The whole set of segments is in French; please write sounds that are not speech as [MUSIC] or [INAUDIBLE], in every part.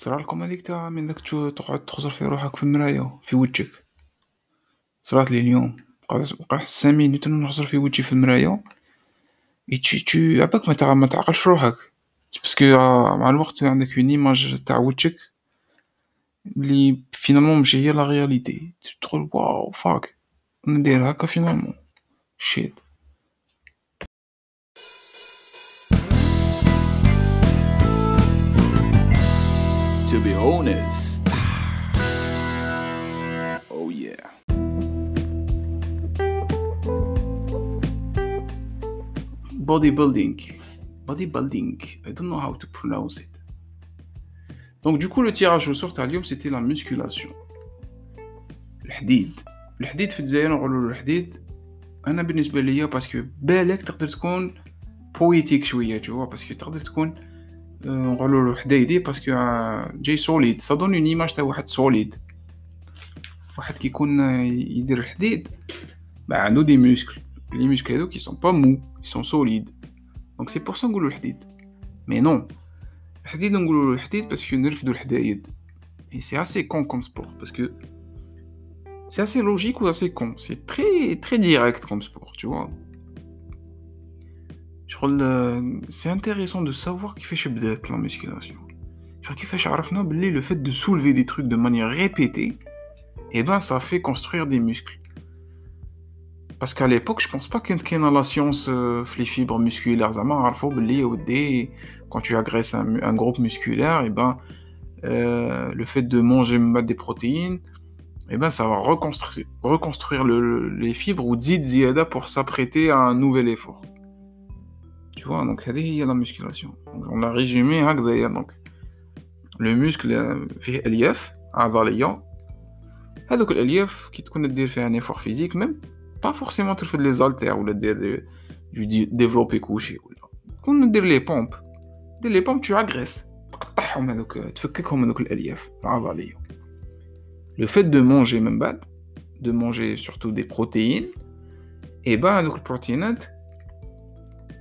صرا لكم هذيك تاع من داك تقعد تخزر في روحك في المرايا في وجهك. صرات لي اليوم. بقى خمسة مينوت نخزر في وجهي في المرايا tu عباك ما ما تعقلش روحك باسكو مع الوقت عندك اون ايماج تاع وجهك لي فينالمون ماشي هي لا رياليتي تقول واو فاك ندير هكا فينالمون شيت To be honest. Oh yeah. bodybuilding. Bodybuilding. I don't know how to pronounce it. Donc du coup le tirage au sort تاع اليوم c'était la musculation. الحديد. الحديد في الجزائر نقولوا الحديد أنا بالنسبة ليا باسكو بالك تقدر تكون بويتيك شوية تو باسكو تقدر تكون نقولوا له حدايدي باسكو جاي سوليد سا دون اون ايماج تاع واحد سوليد واحد كيكون يدير الحديد bah عنده دي موسكل لي موسكل هذوك سون با مو سون سوليد دونك سي بور سا نقولوا الحديد مي نون الحديد نقولوا له الحديد باسكو نرفدوا الحدايد اي سي اسي كون كوم سبور باسكو C'est assez logique ou assez con. C'est très, très direct comme sport, tu vois. C'est intéressant de savoir qui fait chez la musculation. Qui fait le fait de soulever des trucs de manière répétée, et ben ça fait construire des muscles. Parce qu'à l'époque, je pense pas qu'il y ait la science euh, les fibres musculaires. Quand tu agresses un, groupe musculaire, et ben euh, le fait de manger des protéines, et ben ça va reconstruire, reconstruire le, les fibres ou dit pour s'apprêter à un nouvel effort Tu vois, donc il y a la musculation. Donc, on a résumé d'ailleurs donc le muscle fait الياف عضلية هذوك الالياف كي تكون دير فيها un effort physique même pas forcément ترفد لي زالتير ولا دير du développé couché ولا كون دير لي بومب دير لي بومب tu agresses تقطعهم هذوك تفككهم هذوك الالياف العضلية le fait de manger même bad, de manger surtout des protéines, et ben هذوك البروتينات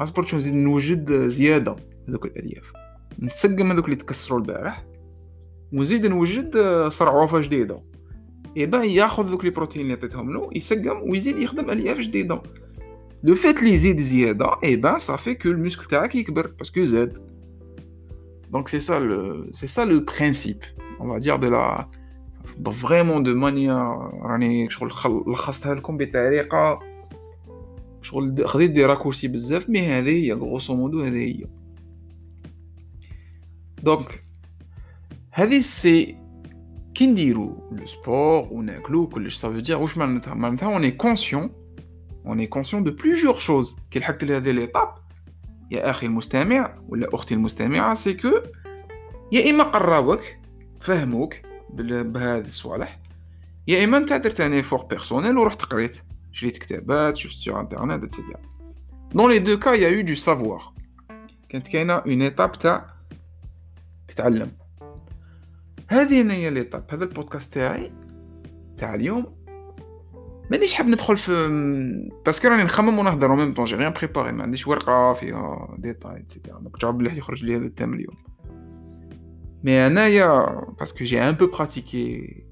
اصبر شنو نزيد نوجد زيادة هذوك الألياف. نسقم هذوك اللي تكسروا البارح ونزيد نوجد صرعوفه جديدة. ايبا ياخذ ذوك لي بروتين اللي عطيتهم له يسقم ويزيد يخدم ألياف جديدة. لو فيت اللي يزيد زيادة ايبا صافي كو المسكل تاعك يكبر باسكو زاد. دونك سي سا لو سي سا لو برينسيپ on va dire de la vraiment de راني شغل لخصتها لكم بطريقة شغل خديت دي راكورسي بزاف مي هذه هي غروسو مودو هذه هي. دونك هذه سي كي نديرو لو سبور وناكلو كلش سا فو دير واش معناتها؟ معناتها اوني كونسيون اوني كونسيون دو بليزيور شوز كي لحقت لهذه ليطاب يا أخي المستمع ولا أختي المستمعة سي كو يا إما قراوك فهموك بهذه الصوالح يا إما أنت درت ان ايفور بيرسونيل ورحت قريت. شريت كتابات شفت سيغ انترنت اتسيتيرا دون لي دو كا يا يو دو سافوار كانت كاينه اون ايتاب تاع تتعلم هذه هي ليتاب هذا البودكاست تاعي تاع اليوم مانيش حاب ندخل في باسكو راني نخمم ونهضر ميم طون جي ريان بريباري ما عنديش ورقه فيها ديتاي اتسيتيرا دونك جاب مليح يخرج لي هذا التام اليوم Mais Anaya, parce que j'ai un peu pratiqué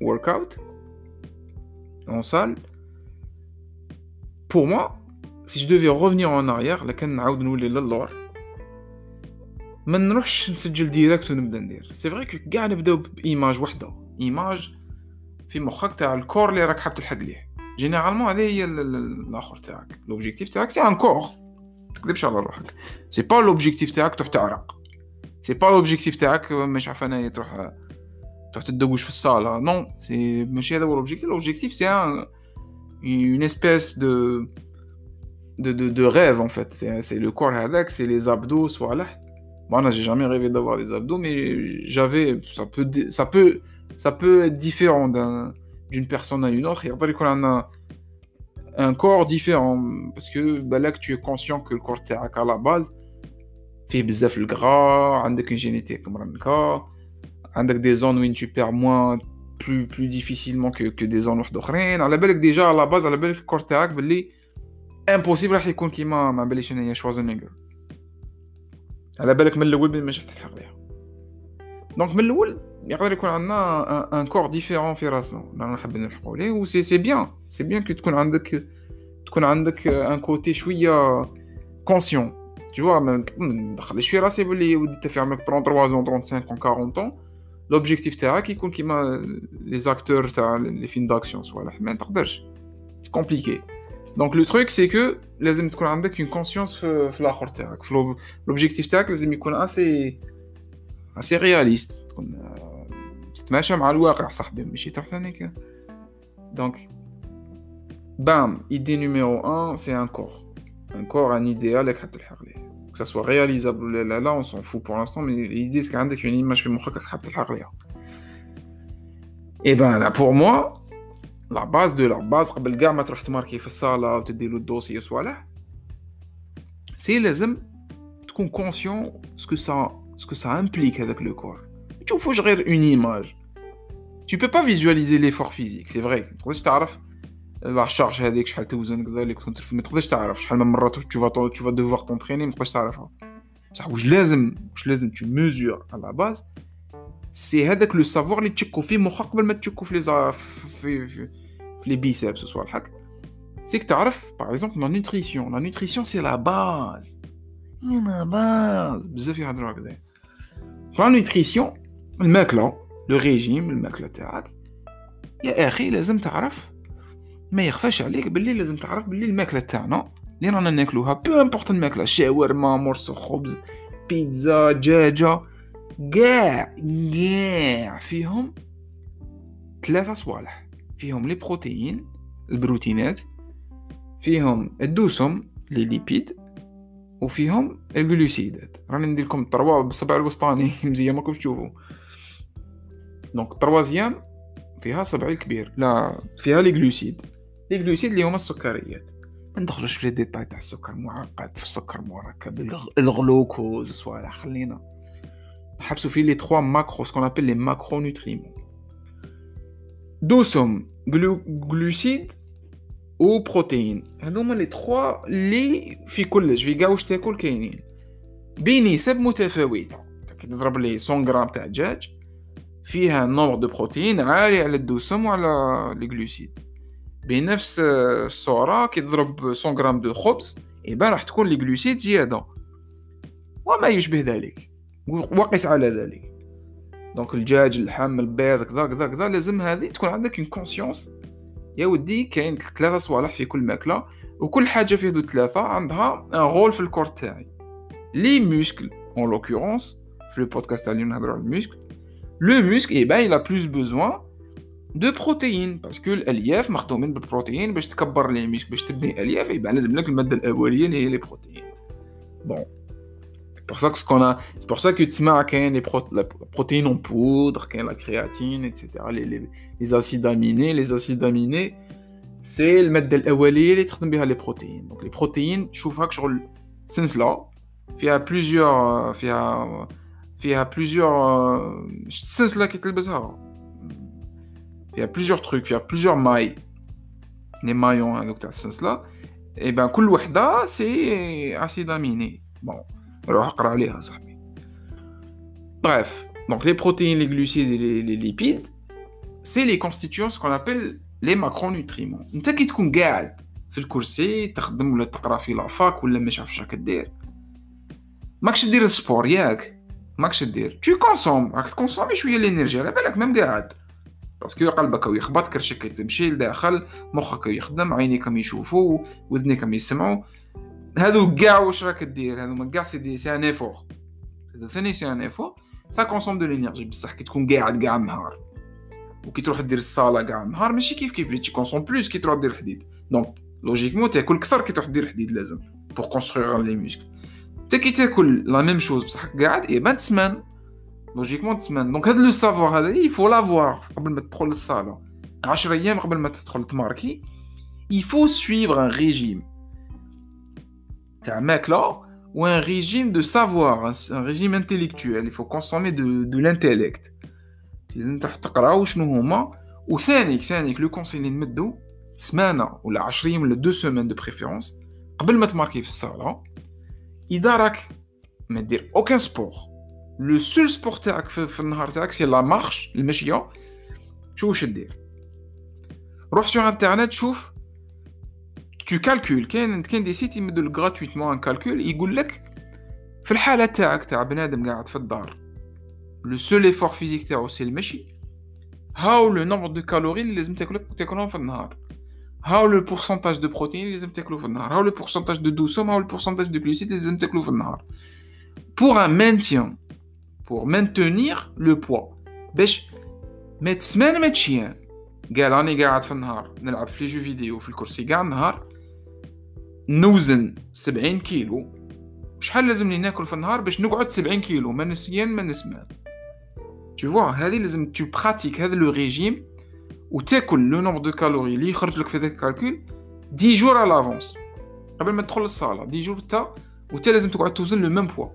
workout en salle, pour moi, si je devais revenir en arrière, لكن نعاود نولي للور. ما نروحش نسجل ديريكت ونبدا ندير. سي فري كو كاع نبداو بإيماج وحده. إيماج في مخك تاع الكور اللي راك حاب تلحق ليه. جينيرالمون هذه هي الآخر تاعك. لوبجيكتيف تاعك سي ان كور تكذبش على روحك. سي با لوبجيكتيف تاعك تروح تعرق. سي با لوبجيكتيف تاعك مش عارف انايا تروح تروح تدوش في الصالة. نو سي ماشي هذا هو لوبجيكتيف لوبجيكتيف سي ان une espèce de, de, de, rêve en fait. C'est le corps hadak, c'est les abdos, voilà. Bon, j'ai jamais rêvé d'avoir des abdos, mais j'avais. Ça peut, ça, peut, ça peut être différent d'une personne à une autre. Et après, qu'on a un corps différent, parce que bah, là que tu es conscient que le corps est à la base, fait bzaf le gras, a une génétique comme le corps avec des zones où tu perds moins plus, plus difficilement que, que des zones d'autres. À la belle, déjà, à la base, à la belle, le corps impossible راح يكون كيما ما باليش انايا شوازنيغر على بالك من الاول بين ما شفت الحق ليها دونك من الاول يقدر يكون عندنا ان كور ديفيرون في راسنا انا نحب نلحقوا ليه و سي سي بيان سي بيان كي تكون عندك تكون عندك ان كوتي شويه كونسيون tu vois ما ندخلش في راسي بلي ودي انت في عمرك 33 زون 35 40 طون لوبجيكتيف تاعك يكون كيما لي زاكتور تاع لي فيلم داكسيون صوالح ما تقدرش كومبليكي Donc le truc c'est que لازم تكون عندك une conscience في, في الاخر تاعك في l'objectif تاعك لازم يكون assez assez réaliste تكون تتماشى مع الواقع صاحبي ماشي تروح ثانيك دونك بام idée numéro 1 c'est un corps un corps un idéal راك حاب تلحق ليه que ça soit réalisable ou là, là on s'en fout pour l'instant mais l'idée c'est qu'عندك une image في مخك راك حاب تلحق ليها et ben là pour moi لا باز دو لا باز قبل كاع ما تروح تماركي في الصاله وتدي له الدوسي صوالح سي لازم تكون كونسيون سكو سا سكو سا امبليك هذاك لو كور تشوفوش غير اون ايماج tu peux pas visualiser l'effort physique c'est vrai ما تقدرش تعرف لا شارج هذيك شحال توزن كذا اللي كنت ما تقدرش تعرف شحال من مره tu vas tu vas devoir t'entraîner ما تقدرش تعرفها بصح واش لازم واش لازم tu mesures à la base سي هذاك لو سافوار اللي تشكو فيه مخك قبل ما تشكو في لي في, في, في لي بيسبس سوا الحك سيك تعرف باغ اكزومبل لا نوتريسيون لا نوتريسيون سي لا باز هي لا باز بزاف يهضروا هكذا لا نوتريسيون الماكله لو ريجيم الماكله تاعك يا اخي لازم تعرف ما يخفاش عليك باللي لازم تعرف باللي الماكلة تاعنا. اللي رانا ناكلوها بو امبورت الماكلة شاورما مرسو خبز بيتزا دجاجه كاع كاع فيهم ثلاثة صوالح. فيهم لي بروتيين البروتينات فيهم الدسم لي ليبيد وفيهم الجلوسيدات. راني ندير لكم الطروا بالصبع الوسطاني [LAUGHS] مزيان ماكم تشوفوا. دونك التروازيام فيها صبع الكبير. لا فيها لي جلوسيد. لي جلوسيد اللي هما السكريات. ندخلوش في لي ديتاي تاع السكر معقد في السكر مركب الغلوكوز صوالح خلينا نحبسوا فيه لي 3 ماكرو سكون أبل لي ماكرو نوتريمون دوسهم جلوسيد و بروتين. هذوما لي 3 لي في كلش في كاع واش تاكل كاينين. بنسب متفاوته كي تضرب لي 100 غرام تاع دجاج فيها نومبر دو بروتين عالي على الدسم وعلى لي جلوسيد بنفس الصورة كي تضرب 100 غرام دو خبز يبان راح تكون لي جلوسيد زيادة. وما يشبه ذلك. وقس على ذلك. دونك الدجاج اللحم البيض كذا كذا كذا لازم هذه تكون عندك اون كونسيونس يا ودي كاين ثلاثة صوالح في كل ماكلة وكل حاجة في ذو ثلاثة عندها ان رول في الكور تاعي. لي موسكل اون لوكورونس في البودكاست تاع اليوم نهضروا على الموسكل لو موسك اي a plus besoin دو بروتيين باسكو الالياف مخدومين بالبروتين باش تكبر لي موسك باش تبني الياف يبان لازم لك الماده الاوليه اللي هي لي بروتيين بون pour ça que ce qu'on a, c'est pour ça que tu mets quand les pro, la protéine en poudre, quand la créatine, etc. Les, les, les, acides aminés, les acides aminés, c'est le mettre الأولية اللي تخدم بها les protéines. Donc les protéines, تشوفها شغل سلسلة فيها plusieurs فيها فيها plusieurs سلسلة كي تلبسها فيها plusieurs trucs, فيها plusieurs mailles. Les maillons هذوك تاع السلسلة. Et ben كل وحدة c'est acide aminé. Bon. روح اقرا عليها صاحبي bref donc les protéines les glucides et les, les lipides c'est les constituants ce qu'on appelle les macronutriments انت كي تكون قاعد في الكرسي تخدم ولا تقرا في لافاك ولا مش عارف شاك دير ماكش دير السبور ياك ماكش دير تو كونسوم راك تكونسومي شويه الانرجي على بالك ميم قاعد باسكو قلبك يخبط كرشك تمشي لداخل مخك يخدم عينيكم يشوفوا وذنيكم يسمعوا. هادو كاع واش راك دير؟ هادو ما كاع سي دي سي ان ايفور ثاني سي ان ايفور سا كونسوم دو لينيرجي بصح كي تكون قاعد كاع النهار. وكي تروح دير الصالة كاع النهار ماشي كيف كيف تي كونسوم بلوس كي تروح دير الحديد. دونك لوجيكمون تاكل كثر كي تروح دير الحديد لازم. بور كونسترويغ لي موسكل T'es qui t'écoule la même chose, بصح قاعد et ben semaine. Logiquement semaine. Donc هذا le savoir هذا il faut l'avoir قبل ما تدخل للصالة. 10 ايام قبل ما تدخل تماركي. Il faut suivre un régime. تاع ماكلة ou un régime de savoir, un, un régime intellectuel. Il faut consommer de, de l'intellect. لازم تروح تقرا وشنو هما وثانيك ثانيك لو كونسيل اللي نمدو سمانه ولا 10 ايام ولا دو سيمين دو بريفيرونس قبل ما تماركي في الصاله اذا راك ما دير اوكان سبور لو سول سبور تاعك في, في النهار تاعك سي لا مارش المشيه شوف واش دير روح سور انترنت شوف تو كالكول كاين كاين دي سيت يمدوا لك غراتويتمون ان كالكول يقول لك في الحاله تاعك تاع بنادم قاعد في الدار لو سول ايفور فيزيك تاعو سي المشي هاو لو نومبر دو كالوري اللي لازم تاكلك تاكلهم في النهار هاو لو بورسونتاج دو بروتين اللي لازم تاكلو في النهار هاو لو بورسونتاج دو دوسوم هاو لو بورسونتاج دو glucides اللي لازم تاكلو في النهار pour un maintien Pour maintenir le poids. باش ما تسمان ما تشيان قال راني قاعد في النهار نلعب في لي جو فيديو في الكرسي قاع النهار. نوزن 70 كيلو. شحال لازمني ناكل في النهار باش نقعد 70 كيلو؟ ما نسيان ما نسمان Tu vois, هذه لازم tu pratiques هذا لو ريجيم وتاكل لو نومبر دو كالوري اللي يخرج لك في ذاك الكالكول 10 جور على لافونس قبل ما تدخل للصالة 10 جور تا وتا لازم تقعد توزن لو ميم بوا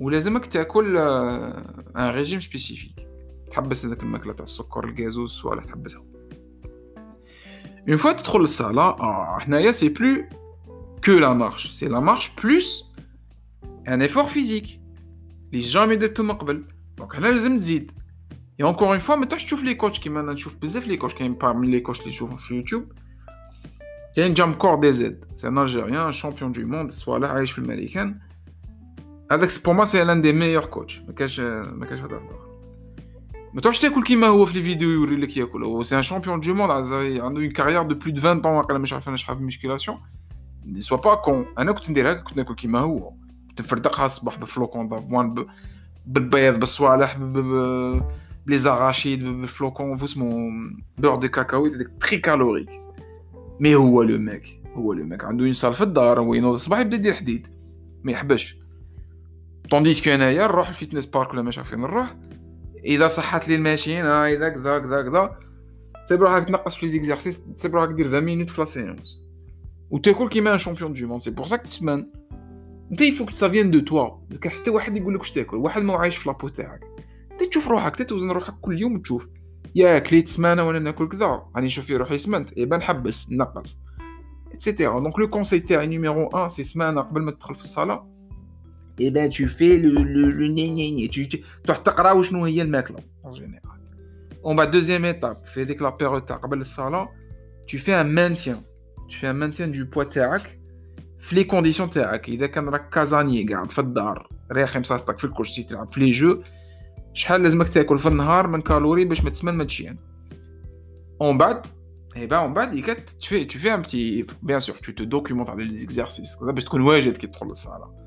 ولازمك تاكل ان ريجيم سبيسيفيك تحبس هذاك الماكلة تاع السكر الغازوز ولا تحبسها. اون فوا تدخل للصالة حنايا سي بلو كو لا مارش سي لا مارش بلوس ان ايفور فيزيك اللي جامي درتو من قبل. دونك هنا لازم تزيد. اي اونكور اون فوا ما تروحش تشوف لي كوتش كيما أنا نشوف بزاف لي كوتش كاين با من لي كوتش اللي نشوفهم في يوتيوب كاين جام كور دي زيد سي ان الجيريان شامبيون دو موند صوالح عايش في الماريكان. هذاك بور ما سي لان دي ميور كوتش ما كاش ما كاش هضر ما تروحش تاكل كيما هو في لي فيديو يوري لك ياكل هو سي ان شامبيون دو موند عنده اون كارير دو بلو دو 20 طون واقيلا مش عارف انا شحال في الميسكيلاسيون سوا با كون انا كنت ندير هكا كنت ناكل كيما هو كنت نفردقها الصباح بفلوكون دافوان بالبيض بالصوالح بلي زاراشيد بالفلوكون اسمه بور دو كاكاويت هذاك تري كالوريك مي هو لو ميك هو لو ميك عنده اون سال في الدار هو ينوض الصباح يبدا يدير حديد ما يحبش طونديس كو انايا نروح الفيتنس بارك ولا عارف فين نروح. إذا صحت لي الماشينة إذا كذا كذا كذا. تسيب روحك تنقص في ليزيكزارسيس تسيب روحك دير 20 مينوت في لا سيونس وتاكل كيما ان شامبيون دو موند سي بور سا تتمن انت يفوك سا فيان دو توا حتى واحد يقول لك واش تاكل واحد ما عايش في لابو تاعك. انت تشوف روحك. تتوزن روحك كل يوم تشوف يا كليت سمانه وأنا ناكل كذا. راني نشوف في روحي سمنت. اي بان نحبس نقص. اتسيتيرا دونك لو كونساي تاعي نيميرو 1 سي سمانه قبل ما تدخل في الصالة. اي بان تو في لو لو ني ني ني تروح تقرا وشنو هي الماكله اون جينيرال اون بعد دوزيام ايتاب في هذيك لا بيريود تاع قبل الصاله تو في ان مانتيان تو في ان مانتيان دو بوا تاعك في لي كونديسيون تاعك اذا كان راك كازاني قاعد في الدار راخي مصاصطك في الكرسي تلعب في لي جو شحال لازمك تاكل في النهار من كالوري باش ما تسمن ما تشيان اون بعد اي با اون بعد يكات تفي تفي ان بتي بيان سور تو تو دوكيومونت على لي زيكزارسيس باش تكون واجد كي تدخل للصاله اون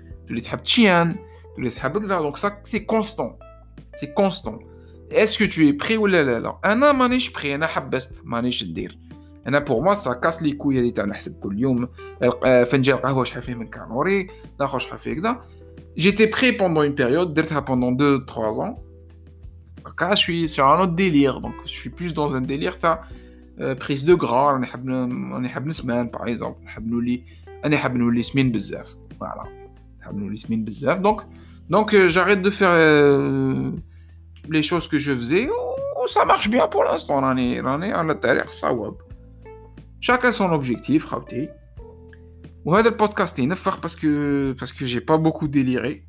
تولي تحب تشيان تولي تحب كذا دونك سا سي كونستون سي كونستون اسكو تو اي بري ولا لا لا انا مانيش بري انا حبست مانيش ندير انا بور ما سا كاس لي كوي هذه تاع نحسب كل يوم فنجان القهوه شحال فيه من كالوري الاخر شحال فيه كذا جيتي بري بوندون اون بيريود درتها بوندون 2 3 ans Là, je suis sur un autre délire, donc je suis plus dans un délire تاع prise de gras, راني حاب راني حاب نسمان باغ اكزومبل حاب نولي Donc, donc euh, j'arrête de faire euh, les choses que je faisais. Oh, oh, ça marche bien pour l'instant. On est, à l'intérieur, ça web. Chacun son objectif, rapté. Ou le podcast est parce que parce que j'ai pas beaucoup déliré.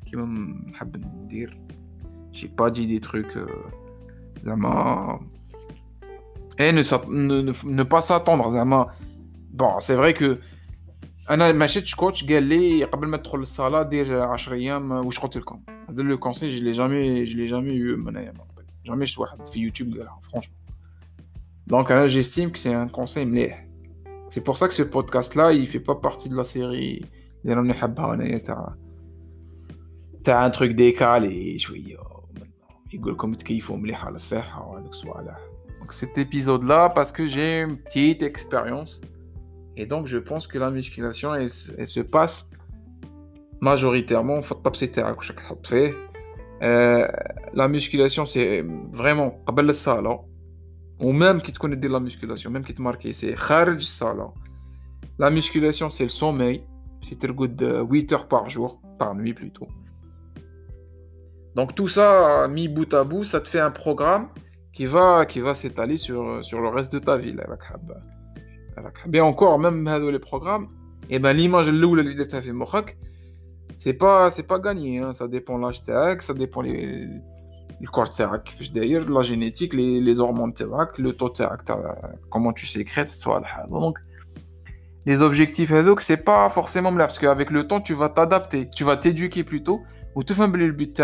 J'ai pas dit des trucs. Euh, Zama. Et ne, ne pas s'attendre, Zama. Bon, c'est vrai que انا ما شفتش كوتش قال لي قبل ما تدخل للصاله دير 10 ايام واش قلت لكم هذا لو كونسي جو لي جامي جو لي جامي يو من ايام قبل جامي شفت واحد في يوتيوب قالها فرونشمون دونك انا جيستيم كو سي ان كونسي مليح سي بور سا كو سو بودكاست لا يفي با بارتي دو لا سيري اللي راني حابها انايا تاع تاع ان تروك ديكالي شويه يقول لكم تكيفوا مليح على الصحه وهذوك الصوالح دونك سيت ايبيزود لا باسكو جي بتيت اكسبيريونس Et donc, je pense que la musculation, elle, se passe majoritairement euh, la musculation, c'est vraiment ou même qui te connaît de la musculation, même qui te marque, c'est. La musculation, c'est le sommeil. C'est de 8 heures par jour, par nuit plutôt. Donc tout ça, mis bout à bout, ça te fait un programme qui va, qui va s'étaler sur, sur le reste de ta vie. Là, mais encore, même les programmes, et eh ben l'image où l'idée de fait mochak, c'est pas c'est pas gagné. Hein. Ça dépend l'âge ça dépend les le corps d'ailleurs, la génétique, les, les hormones le taux comment tu sécrètes, soit Donc, les objectifs, c'est pas forcément là, parce qu'avec le temps, tu vas t'adapter, tu vas t'éduquer plutôt, ou tu fais le but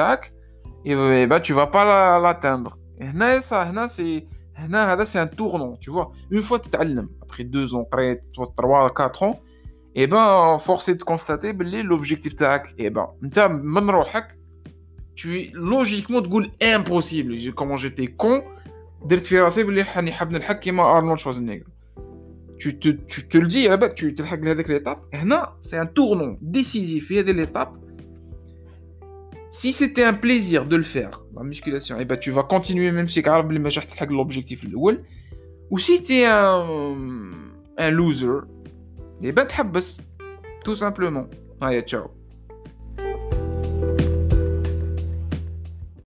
et, et ben tu vas pas l'atteindre. Et ça, c'est c'est un tournant, tu vois. Une fois que tu après deux ans, après trois, quatre ans, et eh ben, force est de constater que l'objectif et eh ben, tu es logiquement de impossible. Comment j'étais con d'être fait assez Arnold Schwarzenegger. Tu te, tu te le dis, tu te avec l'étape. C'est un tournant décisif. Il y a des étapes si c'était un plaisir de le faire, la musculation, et eh ben tu vas continuer même si tu as l'objectif Ou si tu es un, un loser, et eh ben tu tout simplement. Ciao.